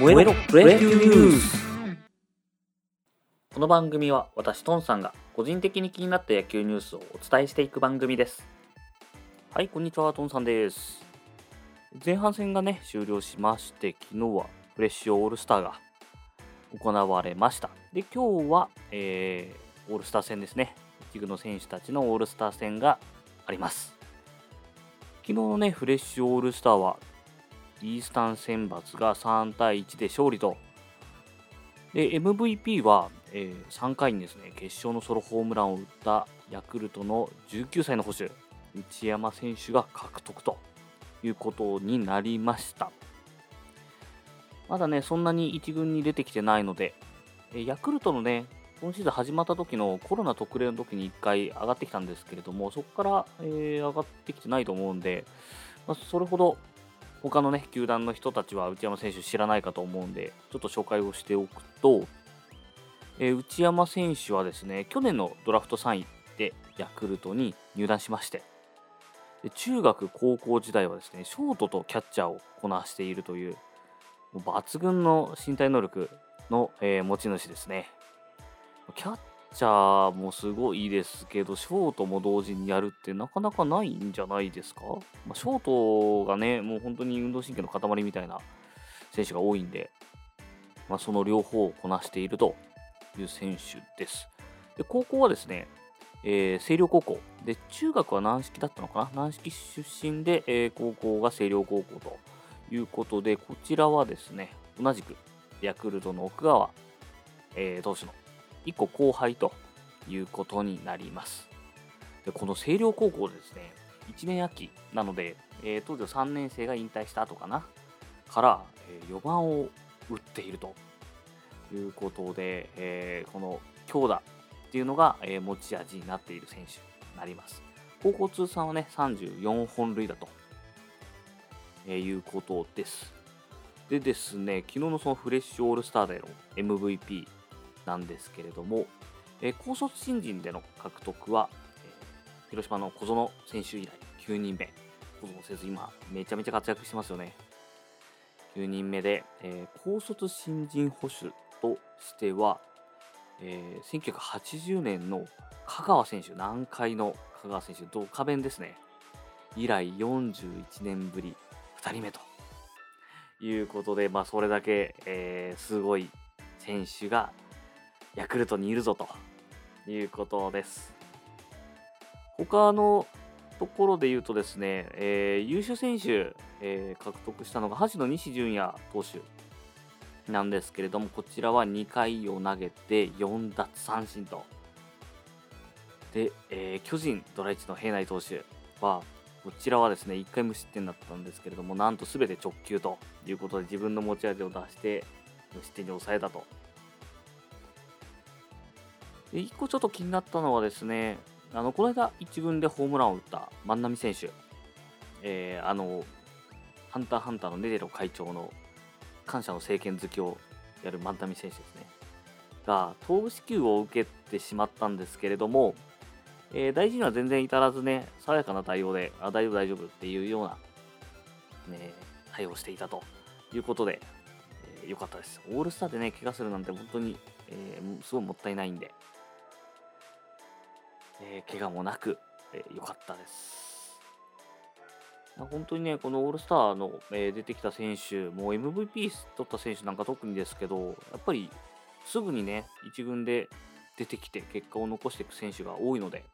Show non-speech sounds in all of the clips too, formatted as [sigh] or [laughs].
燃えろプロ野球ニュースこの番組は私トンさんが個人的に気になった野球ニュースをお伝えしていく番組です。はいこんにちはトンさんです。前半戦がね終了しまして昨日はフレッシュオールスターが行われました。で今日は、えー、オールスター戦ですね。一部の選手たちのオールスター戦があります。昨日のねフレッシュオールスターはイースタン選抜が3対1で勝利と。で、MVP は、えー、3回にですね、決勝のソロホームランを打ったヤクルトの19歳の捕手、内山選手が獲得ということになりました。まだね、そんなに1軍に出てきてないので、えヤクルトのね、今シーズン始まった時のコロナ特例の時に1回上がってきたんですけれども、そこから、えー、上がってきてないと思うんで、まあ、それほど他のね、球団の人たちは内山選手知らないかと思うんで、ちょっと紹介をしておくと、えー、内山選手はですね、去年のドラフト3位でヤクルトに入団しまして、で中学、高校時代はですね、ショートとキャッチャーをこなしているという、もう抜群の身体能力の、えー、持ち主ですね。キャッチャーもすごいですけど、ショートも同時にやるってなかなかないんじゃないですか、まあ、ショートがね、もう本当に運動神経の塊みたいな選手が多いんで、まあ、その両方をこなしているという選手です。で高校はですね、えー、星稜高校。で、中学は軟式だったのかな？軟式出身で、えー、高校が星稜高校ということで、こちらはですね、同じくヤクルトの奥川、えー、投手の1個後輩ということになります。でこの星稜高校ですね、1年秋なので、えー、当時は3年生が引退した後かな、から、えー、4番を打っているということで、えー、この強打っていうのが、えー、持ち味になっている選手になります。高校通算はね、34本塁打と、えー、いうことです。でですね、昨日のそのフレッシュオールスターでの MVP なんですけれども、えー、高卒新人での獲得は、えー、広島の小園選手以来9人目。小園選手今めちゃめちゃ活躍してますよね。9人目で、えー、高卒新人捕手としては、えー、1980年の香川選手、南海の香川選手、同化弁ですね。以来41年ぶり2人目ということで、まあ、それだけ、えー、すごい選手がヤクルトにいるぞということです。他のところで言うとですね、えー、優秀選手、えー、獲得したのが橋野西純也投手なんですけれども、こちらは2回を投げて4奪三振と。で、えー、巨人ドラ1の平内投手は、こちらはですね、1回無失点だったんですけれども、なんと全て直球ということで自分の持ち味を出して無失点に抑えたとで1個ちょっと気になったのはですね、あのこの間1軍でホームランを打った万波選手、えー、あの、ハンターハンターのネデロ会長の感謝の政権好きをやる万波選手ですね、が、頭部支給を受けてしまったんですけれども、えー、大事には全然至らずね、爽やかな対応で、あ大丈夫、大丈夫っていうような、ね、対応していたということで、えー、かったです。オールスターでね、怪我するなんて本当に、えー、すごいもったいないんで、えー、怪我もなく、えー、よかったです。本当にね、このオールスターの、えー、出てきた選手、もう MVP 取った選手なんか特にですけど、やっぱりすぐにね、1軍で出てきて結果を残していく選手が多いので、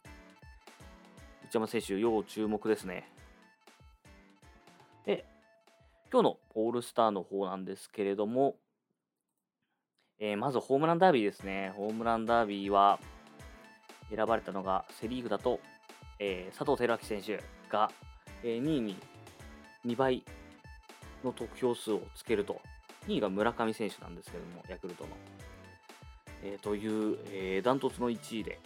内山選手、要注目ですね。で、今日のオールスターの方なんですけれども、えー、まずホームランダービーですね。ホームランダービーは、選ばれたのがセ・リーグだと、えー、佐藤輝明選手が、えー、2位に2倍の得票数をつけると、2位が村上選手なんですけども、ヤクルトの。えー、という、えー、ダントツの1位で、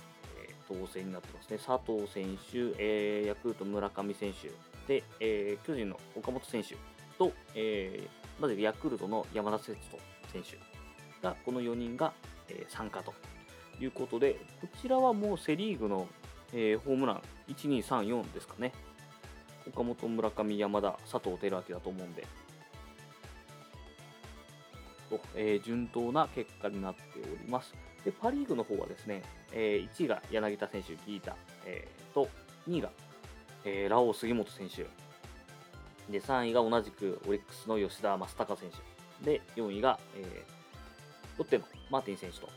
えー、当選になってますね。佐藤選手、えー、ヤクルト村上選手、で、えー、巨人の岡本選手と、えー、まずヤクルトの山田哲人選手が、この4人が、えー、参加ということで、こちらはもうセ・リーグの、えー、ホームラン1、2、3、4ですかね。岡本、村上、山田、佐藤輝明だと思うんで。と、えー、順当な結果になっております。で、パ・リーグの方はですね、えー、1位が柳田選手、ギータ、えー、と、2位が、えー、ラオウ杉本選手、で、3位が同じくオリックスの吉田正尚選手、で、4位が、えー、ロッテのマーティン選手と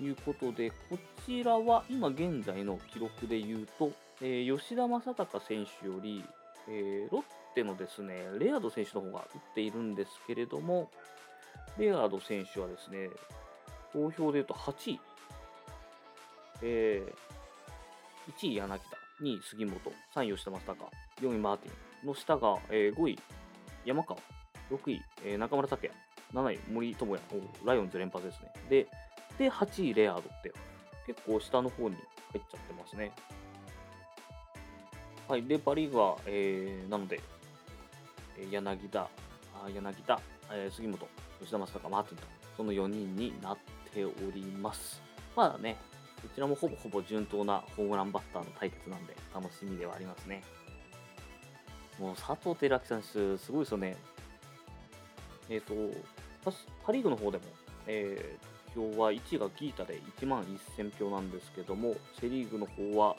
いうことで、こちらは今現在の記録で言うと、えー、吉田正尚選手より、えー、ロッテのですね、レアード選手の方が打っているんですけれども、レアード選手はですね、投票で言うと8位、えー、1位柳田、2位杉本、3位吉田正尚、4位マーティンの下が、えー、5位山川、6位、えー、中村拓也、7位森友哉、ライオンズ連発ですね。で、で8位レアードって結構下の方に入っちゃってますね。はい。で、パ・リーグは、えー、なので、柳田、柳田、杉本、吉田正尚、マーティンと、その4人になっております。まだね、こちらもほぼほぼ順当なホームランバッターの対決なんで、楽しみではありますね。もう佐藤輝明選手、すごいですよね。えっ、ー、と、パ・リーグの方でも、えー、票は1位がギータで1万1000票なんですけども、セ・リーグの方は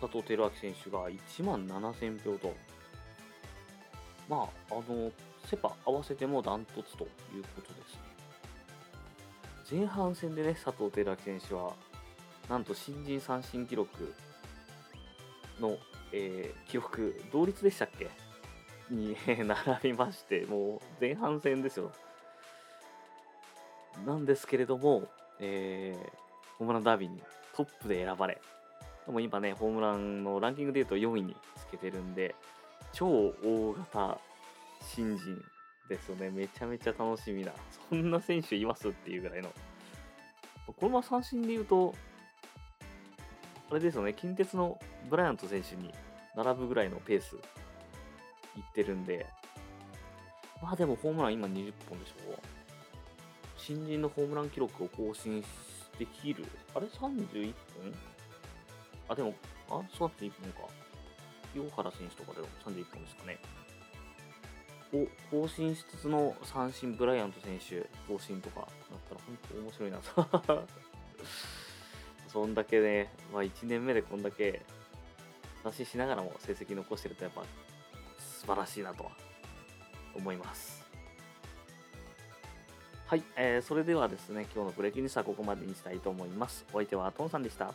佐藤輝明選手が1万7000票と、まあ、あの、セ・パ合わせてもダントツということですね。前半戦でね、佐藤輝明選手は、なんと新人三振記録の、えー、記録、同率でしたっけ？に並びまして、もう前半戦ですよ。なんですけれども、えー、ホームランダービーにトップで選ばれ、でも今ね、ホームランのランキングで言うと4位につけてるんで、超大型新人ですよね。めちゃめちゃ楽しみな。そんな選手いますっていうぐらいの。このまま三振で言うと、あれですよね、近鉄のブライアント選手に並ぶぐらいのペースいってるんで、まあでもホームラン今20本でしょう。新人のホームラン記録を更新できる？あれ ?31 本？あ、でも、あ、そうなって1本か。清原選手とかでも31本ですかね。を更新しつつの三振ブライアント選手更新とかだったら本当面白いなと [laughs] そんだけね、まあ、1年目でこんだけ三振しながらも成績残してるとやっぱ素晴らしいなとは思いますはい、えー、それではですね今日のブレーキニュースはここまでにしたいと思います。お相手はトンさんでした。